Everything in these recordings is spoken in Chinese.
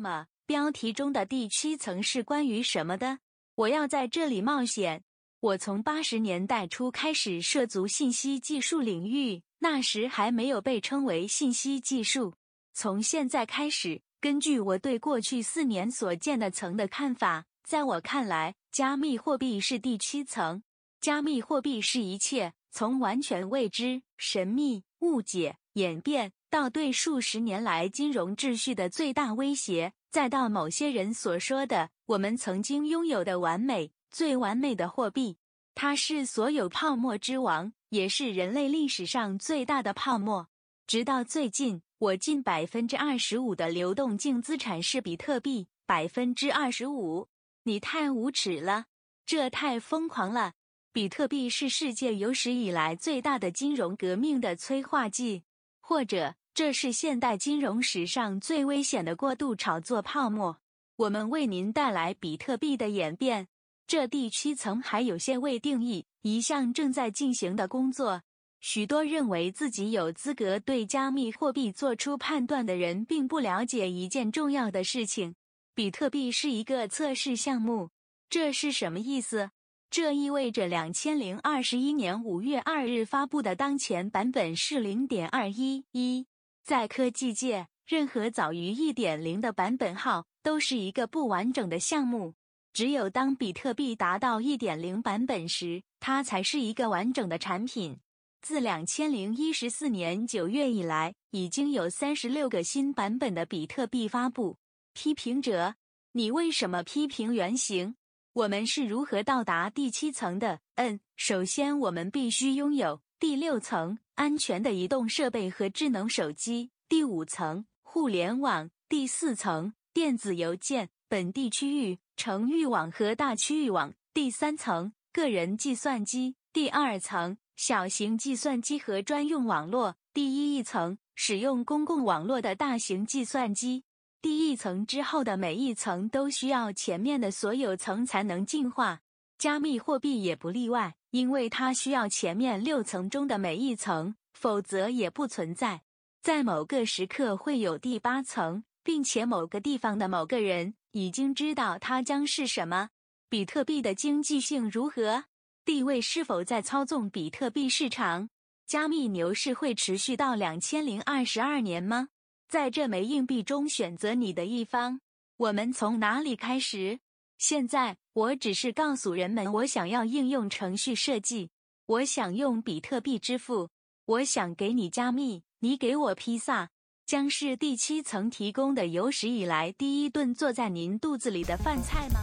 么，标题中的第七层是关于什么的？我要在这里冒险。我从八十年代初开始涉足信息技术领域，那时还没有被称为信息技术。从现在开始，根据我对过去四年所见的层的看法，在我看来，加密货币是第七层。加密货币是一切从完全未知、神秘、误解、演变。到对数十年来金融秩序的最大威胁，再到某些人所说的我们曾经拥有的完美、最完美的货币，它是所有泡沫之王，也是人类历史上最大的泡沫。直到最近，我近百分之二十五的流动净资产是比特币，百分之二十五。你太无耻了，这太疯狂了！比特币是世界有史以来最大的金融革命的催化剂，或者。这是现代金融史上最危险的过度炒作泡沫。我们为您带来比特币的演变。这第七层还有些未定义，一项正在进行的工作。许多认为自己有资格对加密货币做出判断的人，并不了解一件重要的事情：比特币是一个测试项目。这是什么意思？这意味着两千零二十一年五月二日发布的当前版本是零点二一一。在科技界，任何早于一点零的版本号都是一个不完整的项目。只有当比特币达到一点零版本时，它才是一个完整的产品。自两千零一十四年九月以来，已经有三十六个新版本的比特币发布。批评者，你为什么批评原型？我们是如何到达第七层的？嗯，首先我们必须拥有第六层。安全的移动设备和智能手机。第五层互联网。第四层电子邮件、本地区域、城域网和大区域网。第三层个人计算机。第二层小型计算机和专用网络。第一层使用公共网络的大型计算机。第一层之后的每一层都需要前面的所有层才能进化。加密货币也不例外。因为它需要前面六层中的每一层，否则也不存在。在某个时刻会有第八层，并且某个地方的某个人已经知道它将是什么。比特币的经济性如何？地位是否在操纵比特币市场？加密牛市会持续到两千零二十二年吗？在这枚硬币中选择你的一方。我们从哪里开始？现在。我只是告诉人们，我想要应用程序设计，我想用比特币支付，我想给你加密，你给我披萨，将是第七层提供的有史以来第一顿坐在您肚子里的饭菜吗？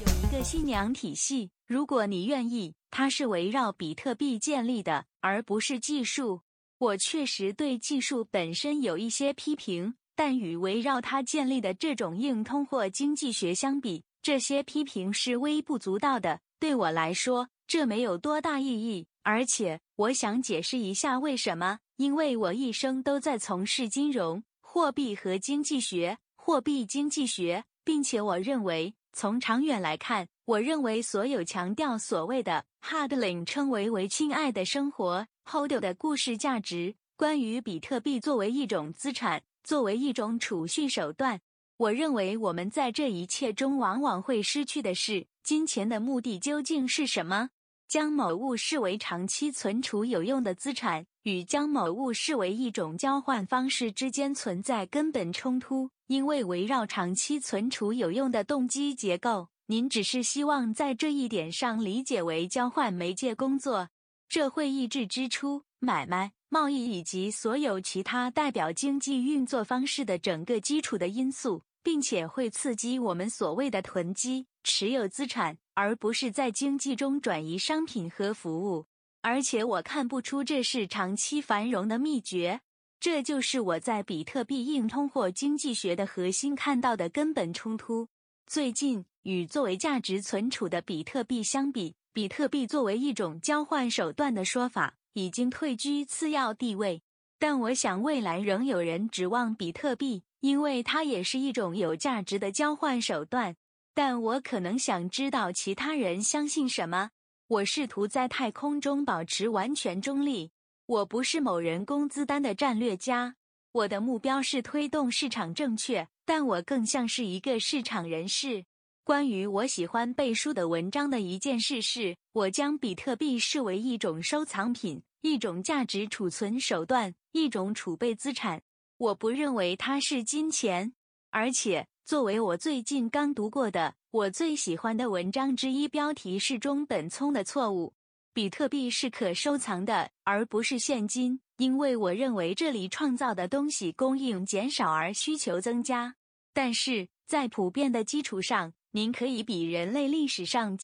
有一个新娘体系，如果你愿意，它是围绕比特币建立的，而不是技术。我确实对技术本身有一些批评。但与围绕它建立的这种硬通货经济学相比，这些批评是微不足道的。对我来说，这没有多大意义。而且，我想解释一下为什么。因为我一生都在从事金融、货币和经济学、货币经济学，并且我认为，从长远来看，我认为所有强调所谓的 “hardling” 称为为“亲爱的生活 ”hold 的故事价值，关于比特币作为一种资产。作为一种储蓄手段，我认为我们在这一切中往往会失去的是金钱的目的究竟是什么？将某物视为长期存储有用的资产，与将某物视为一种交换方式之间存在根本冲突。因为围绕长期存储有用的动机结构，您只是希望在这一点上理解为交换媒介工作，这会抑制支出、买卖、贸易以及所有其他代表经济运作方式的整个基础的因素，并且会刺激我们所谓的囤积、持有资产。而不是在经济中转移商品和服务，而且我看不出这是长期繁荣的秘诀。这就是我在比特币硬通货经济学的核心看到的根本冲突。最近，与作为价值存储的比特币相比，比特币作为一种交换手段的说法已经退居次要地位。但我想，未来仍有人指望比特币，因为它也是一种有价值的交换手段。但我可能想知道其他人相信什么。我试图在太空中保持完全中立。我不是某人工资单的战略家。我的目标是推动市场正确，但我更像是一个市场人士。关于我喜欢背书的文章的一件事是，我将比特币视为一种收藏品，一种价值储存手段，一种储备资产。我不认为它是金钱，而且。作为我最近刚读过的我最喜欢的文章之一，标题是中本聪的错误。比特币是可收藏的，而不是现金，因为我认为这里创造的东西供应减少而需求增加。但是在普遍的基础上，您可以比人类历史上。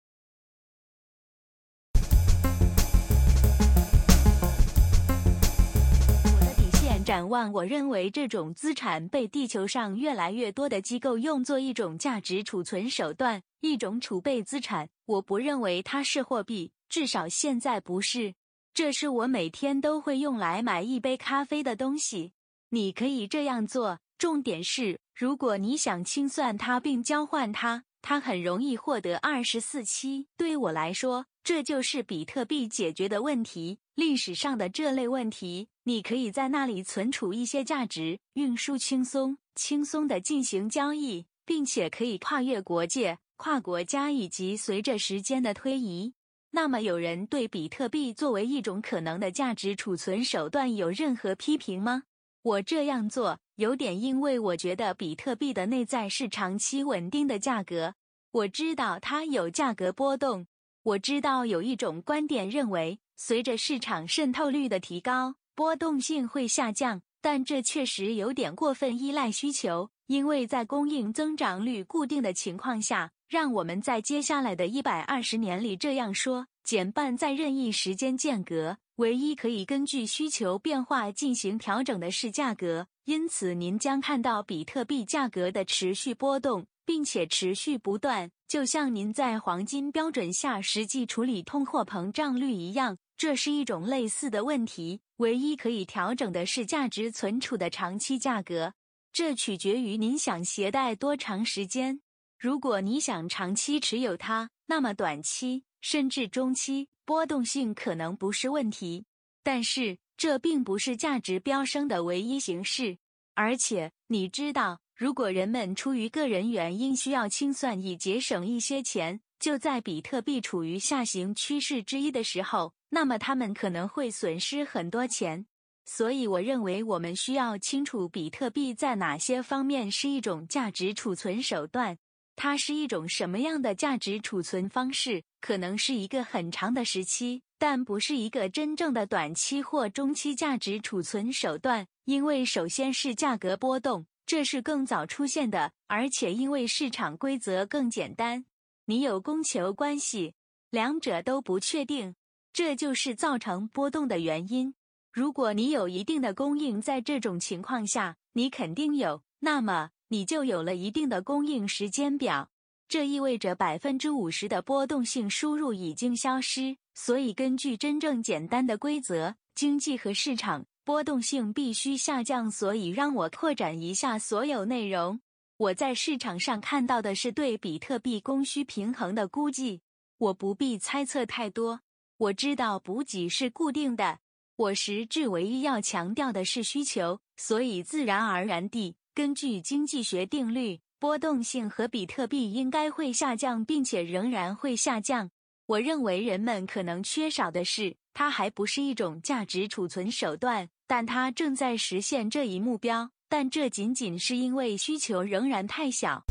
我的底线展望，我认为这种资产被地球上越来越多的机构用作一种价值储存手段，一种储备资产。我不认为它是货币，至少现在不是。这是我每天都会用来买一杯咖啡的东西。你可以这样做，重点是，如果你想清算它并交换它，它很容易获得二十四期。对我来说，这就是比特币解决的问题。历史上的这类问题。你可以在那里存储一些价值，运输轻松，轻松的进行交易，并且可以跨越国界、跨国家，以及随着时间的推移。那么，有人对比特币作为一种可能的价值储存手段有任何批评吗？我这样做有点因为我觉得比特币的内在是长期稳定的价格。我知道它有价格波动，我知道有一种观点认为，随着市场渗透率的提高。波动性会下降，但这确实有点过分依赖需求，因为在供应增长率固定的情况下，让我们在接下来的一百二十年里这样说：减半在任意时间间隔，唯一可以根据需求变化进行调整的是价格。因此，您将看到比特币价格的持续波动，并且持续不断，就像您在黄金标准下实际处理通货膨胀率一样。这是一种类似的问题。唯一可以调整的是价值存储的长期价格，这取决于您想携带多长时间。如果你想长期持有它，那么短期甚至中期波动性可能不是问题。但是这并不是价值飙升的唯一形式。而且你知道，如果人们出于个人原因需要清算以节省一些钱，就在比特币处于下行趋势之一的时候。那么他们可能会损失很多钱，所以我认为我们需要清楚比特币在哪些方面是一种价值储存手段。它是一种什么样的价值储存方式？可能是一个很长的时期，但不是一个真正的短期或中期价值储存手段。因为首先是价格波动，这是更早出现的，而且因为市场规则更简单，你有供求关系，两者都不确定。这就是造成波动的原因。如果你有一定的供应，在这种情况下，你肯定有，那么你就有了一定的供应时间表。这意味着百分之五十的波动性输入已经消失。所以，根据真正简单的规则，经济和市场波动性必须下降。所以，让我扩展一下所有内容。我在市场上看到的是对比特币供需平衡的估计。我不必猜测太多。我知道补给是固定的，我实质唯一要强调的是需求，所以自然而然地，根据经济学定律，波动性和比特币应该会下降，并且仍然会下降。我认为人们可能缺少的是，它还不是一种价值储存手段，但它正在实现这一目标。但这仅仅是因为需求仍然太小，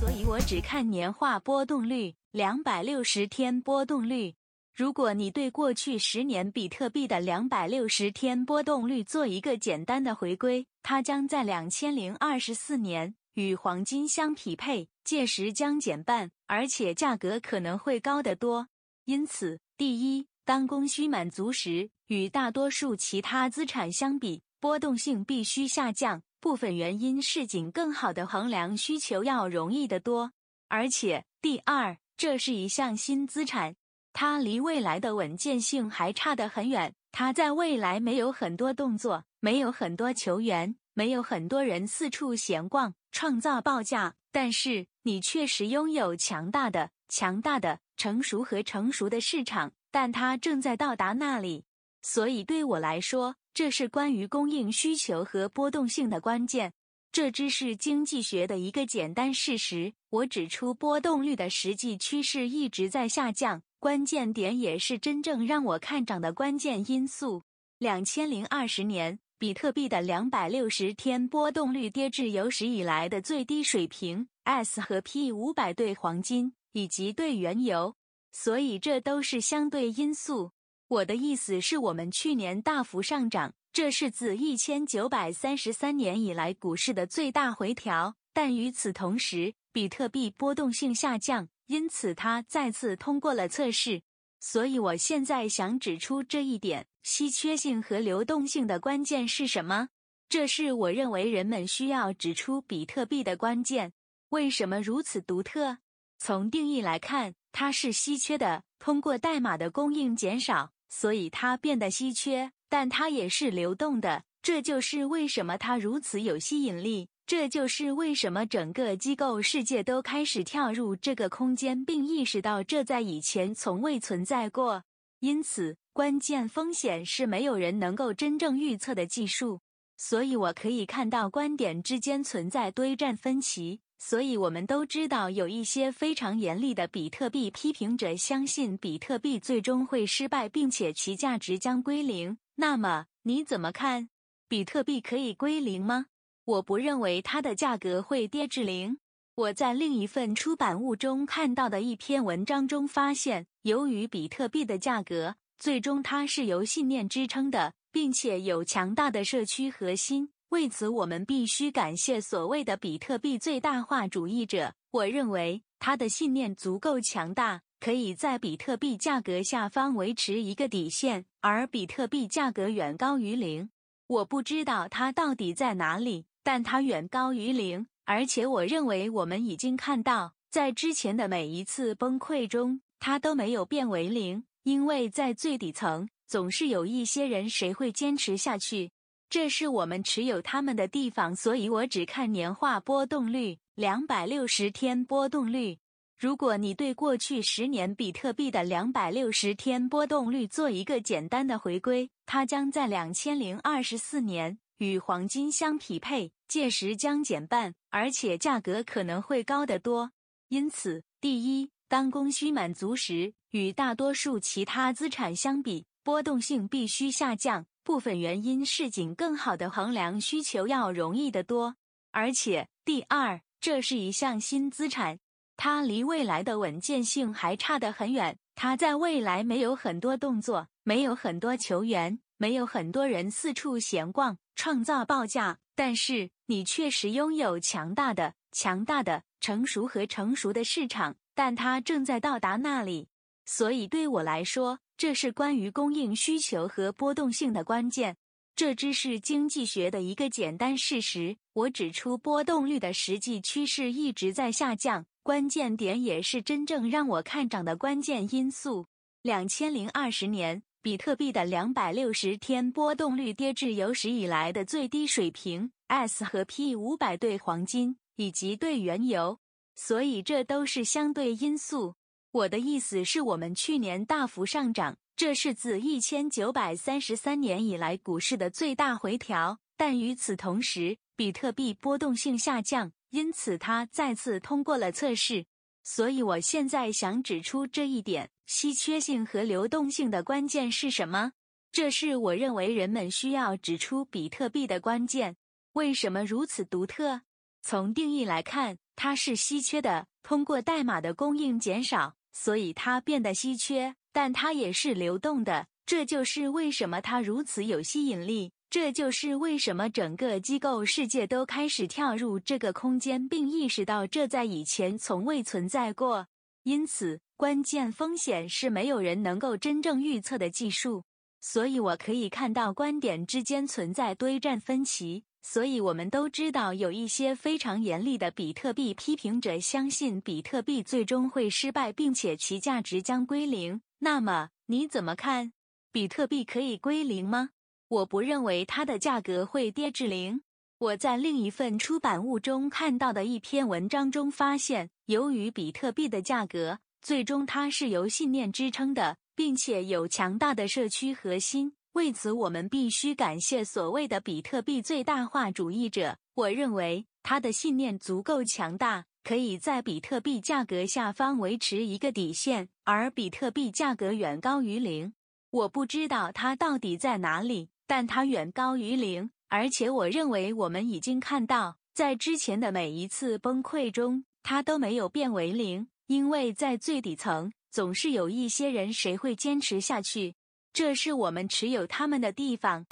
所以我只看年化波动率、两百六十天波动率。如果你对过去十年比特币的两百六十天波动率做一个简单的回归，它将在两千零二十四年与黄金相匹配，届时将减半，而且价格可能会高得多。因此，第一。当供需满足时，与大多数其他资产相比，波动性必须下降。部分原因是仅更好的衡量需求要容易得多。而且，第二，这是一项新资产，它离未来的稳健性还差得很远。它在未来没有很多动作，没有很多球员，没有很多人四处闲逛，创造报价。但是，你确实拥有强大的、强大的、成熟和成熟的市场。但它正在到达那里，所以对我来说，这是关于供应需求和波动性的关键。这只是经济学的一个简单事实。我指出，波动率的实际趋势一直在下降，关键点也是真正让我看涨的关键因素。两千零二十年，比特币的两百六十天波动率跌至有史以来的最低水平，S 和 P 五百对黄金以及对原油。所以这都是相对因素。我的意思是我们去年大幅上涨，这是自一千九百三十三年以来股市的最大回调。但与此同时，比特币波动性下降，因此它再次通过了测试。所以我现在想指出这一点：稀缺性和流动性的关键是什么？这是我认为人们需要指出比特币的关键。为什么如此独特？从定义来看。它是稀缺的，通过代码的供应减少，所以它变得稀缺。但它也是流动的，这就是为什么它如此有吸引力。这就是为什么整个机构世界都开始跳入这个空间，并意识到这在以前从未存在过。因此，关键风险是没有人能够真正预测的技术。所以我可以看到观点之间存在堆栈分歧。所以，我们都知道，有一些非常严厉的比特币批评者相信比特币最终会失败，并且其价值将归零。那么，你怎么看？比特币可以归零吗？我不认为它的价格会跌至零。我在另一份出版物中看到的一篇文章中发现，由于比特币的价格最终它是由信念支撑的，并且有强大的社区核心。为此，我们必须感谢所谓的比特币最大化主义者。我认为他的信念足够强大，可以在比特币价格下方维持一个底线，而比特币价格远高于零。我不知道它到底在哪里，但它远高于零。而且，我认为我们已经看到，在之前的每一次崩溃中，它都没有变为零，因为在最底层总是有一些人，谁会坚持下去？这是我们持有他们的地方，所以我只看年化波动率、两百六十天波动率。如果你对过去十年比特币的两百六十天波动率做一个简单的回归，它将在两千零二十四年与黄金相匹配，届时将减半，而且价格可能会高得多。因此，第一，当供需满足时，与大多数其他资产相比，波动性必须下降。部分原因是仅更好的衡量需求要容易得多，而且第二，这是一项新资产，它离未来的稳健性还差得很远。它在未来没有很多动作，没有很多球员，没有很多人四处闲逛，创造报价。但是你确实拥有强大的、强大的、成熟和成熟的市场，但它正在到达那里。所以对我来说。这是关于供应需求和波动性的关键。这只是经济学的一个简单事实。我指出，波动率的实际趋势一直在下降，关键点也是真正让我看涨的关键因素。两千零二十年，比特币的两百六十天波动率跌至有史以来的最低水平，S 和 P 五百对黄金以及对原油。所以这都是相对因素。我的意思是我们去年大幅上涨，这是自一千九百三十三年以来股市的最大回调。但与此同时，比特币波动性下降，因此它再次通过了测试。所以我现在想指出这一点：稀缺性和流动性的关键是什么？这是我认为人们需要指出比特币的关键。为什么如此独特？从定义来看，它是稀缺的。通过代码的供应减少，所以它变得稀缺。但它也是流动的，这就是为什么它如此有吸引力。这就是为什么整个机构世界都开始跳入这个空间，并意识到这在以前从未存在过。因此，关键风险是没有人能够真正预测的技术。所以我可以看到观点之间存在堆栈分歧。所以我们都知道，有一些非常严厉的比特币批评者相信比特币最终会失败，并且其价值将归零。那么你怎么看？比特币可以归零吗？我不认为它的价格会跌至零。我在另一份出版物中看到的一篇文章中发现，由于比特币的价格最终它是由信念支撑的，并且有强大的社区核心。为此，我们必须感谢所谓的比特币最大化主义者。我认为他的信念足够强大，可以在比特币价格下方维持一个底线，而比特币价格远高于零。我不知道它到底在哪里。但它远高于零，而且我认为我们已经看到，在之前的每一次崩溃中，它都没有变为零，因为在最底层总是有一些人，谁会坚持下去？这是我们持有他们的地方。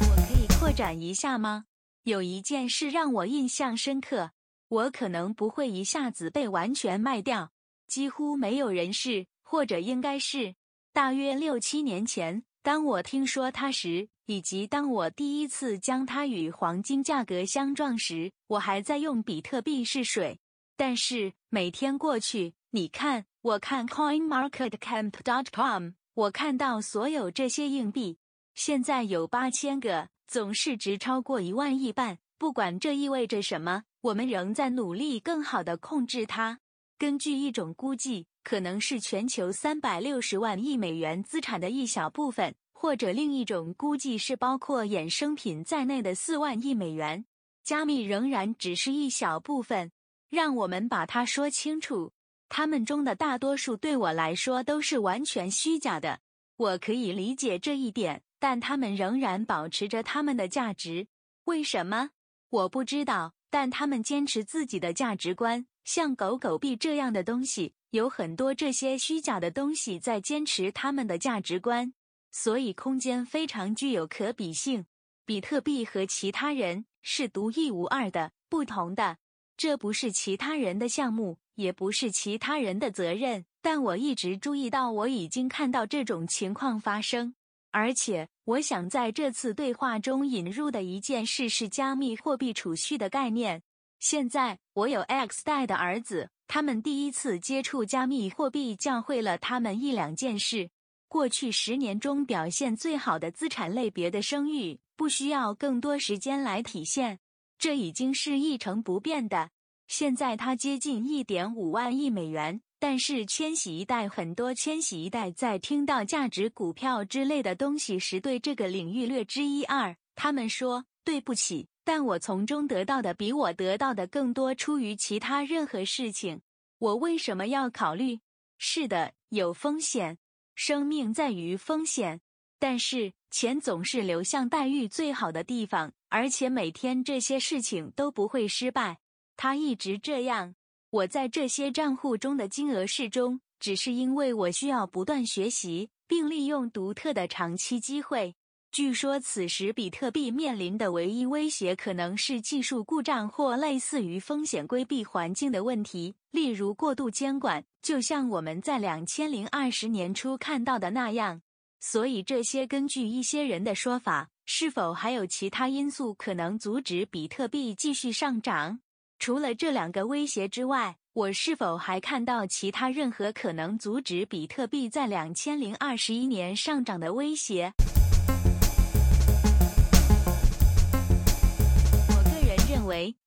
我可以扩展一下吗？有一件事让我印象深刻，我可能不会一下子被完全卖掉，几乎没有人是，或者应该是。大约六七年前，当我听说它时，以及当我第一次将它与黄金价格相撞时，我还在用比特币试水。但是每天过去，你看，我看 CoinMarketCap.com，我看到所有这些硬币，现在有八千个，总市值超过一万亿半。不管这意味着什么，我们仍在努力更好地控制它。根据一种估计。可能是全球三百六十万亿美元资产的一小部分，或者另一种估计是包括衍生品在内的四万亿美元。加密仍然只是一小部分，让我们把它说清楚。他们中的大多数对我来说都是完全虚假的。我可以理解这一点，但他们仍然保持着他们的价值。为什么？我不知道。但他们坚持自己的价值观，像狗狗币这样的东西。有很多这些虚假的东西在坚持他们的价值观，所以空间非常具有可比性。比特币和其他人是独一无二的、不同的。这不是其他人的项目，也不是其他人的责任。但我一直注意到，我已经看到这种情况发生。而且，我想在这次对话中引入的一件事是加密货币储蓄的概念。现在，我有 X 代的儿子。他们第一次接触加密货币，教会了他们一两件事。过去十年中表现最好的资产类别的声誉，不需要更多时间来体现，这已经是一成不变的。现在它接近一点五万亿美元，但是千禧一代很多千禧一代在听到价值股票之类的东西时，对这个领域略知一二。他们说：“对不起。”但我从中得到的比我得到的更多，出于其他任何事情。我为什么要考虑？是的，有风险，生命在于风险。但是钱总是流向待遇最好的地方，而且每天这些事情都不会失败。它一直这样。我在这些账户中的金额适中，只是因为我需要不断学习，并利用独特的长期机会。据说，此时比特币面临的唯一威胁可能是技术故障或类似于风险规避环境的问题，例如过度监管，就像我们在两千零二十年初看到的那样。所以，这些根据一些人的说法，是否还有其他因素可能阻止比特币继续上涨？除了这两个威胁之外，我是否还看到其他任何可能阻止比特币在两千零二十一年上涨的威胁？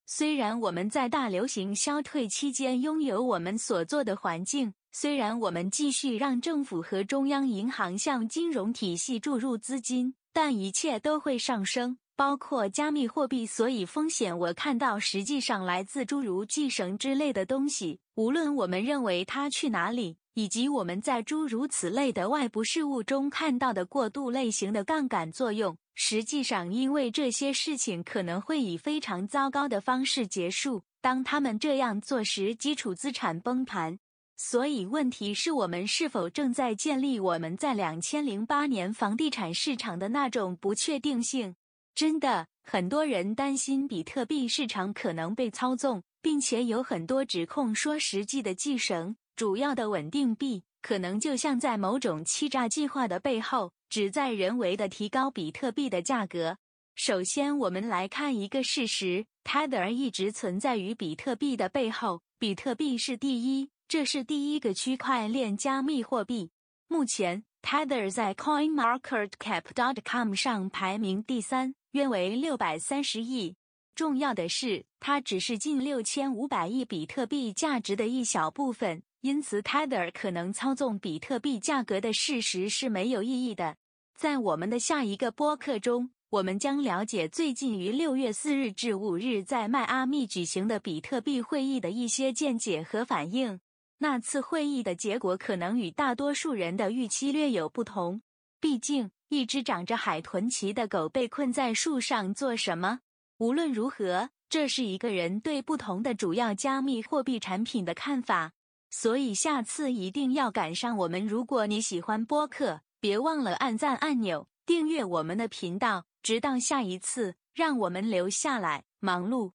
虽然我们在大流行消退期间拥有我们所做的环境，虽然我们继续让政府和中央银行向金融体系注入资金，但一切都会上升。包括加密货币。所以风险我看到实际上来自诸如继绳之类的东西，无论我们认为它去哪里。以及我们在诸如此类的外部事物中看到的过度类型的杠杆作用，实际上因为这些事情可能会以非常糟糕的方式结束。当他们这样做时，基础资产崩盘。所以问题是我们是否正在建立我们在两千零八年房地产市场的那种不确定性？真的，很多人担心比特币市场可能被操纵，并且有很多指控说实际的继绳。主要的稳定币可能就像在某种欺诈计划的背后，旨在人为的提高比特币的价格。首先，我们来看一个事实：Tether 一直存在于比特币的背后。比特币是第一，这是第一个区块链加密货币。目前，Tether 在 CoinMarketCap.com 上排名第三，约为六百三十亿。重要的是，它只是近六千五百亿比特币价值的一小部分。因此，Tether 可能操纵比特币价格的事实是没有意义的。在我们的下一个播客中，我们将了解最近于六月四日至五日在迈阿密举行的比特币会议的一些见解和反应。那次会议的结果可能与大多数人的预期略有不同。毕竟，一只长着海豚鳍的狗被困在树上做什么？无论如何，这是一个人对不同的主要加密货币产品的看法。所以下次一定要赶上我们。如果你喜欢播客，别忘了按赞按钮，订阅我们的频道。直到下一次，让我们留下来忙碌。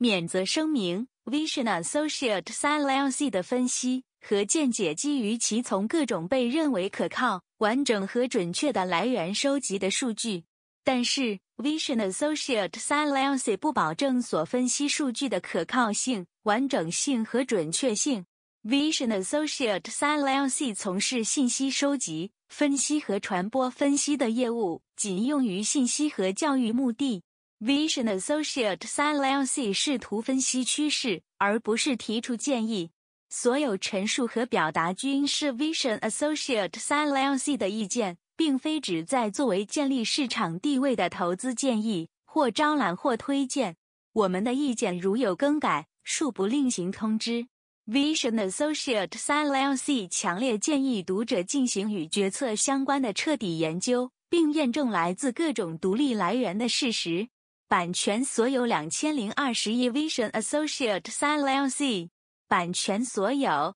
免责声明：Vision Associates LLC 的分析和见解基于其从各种被认为可靠、完整和准确的来源收集的数据，但是 Vision Associates LLC 不保证所分析数据的可靠性、完整性和准确性。Vision Associates LLC 从事信息收集、分析和传播分析的业务，仅用于信息和教育目的。Vision Associate LLC 试图分析趋势，而不是提出建议。所有陈述和表达均是 Vision Associate LLC 的意见，并非旨在作为建立市场地位的投资建议或招揽或推荐。我们的意见如有更改，恕不另行通知。Vision Associate LLC 强烈建议读者进行与决策相关的彻底研究，并验证来自各种独立来源的事实。版权所有两千零二十一 Vision Associates LLC 版权所有。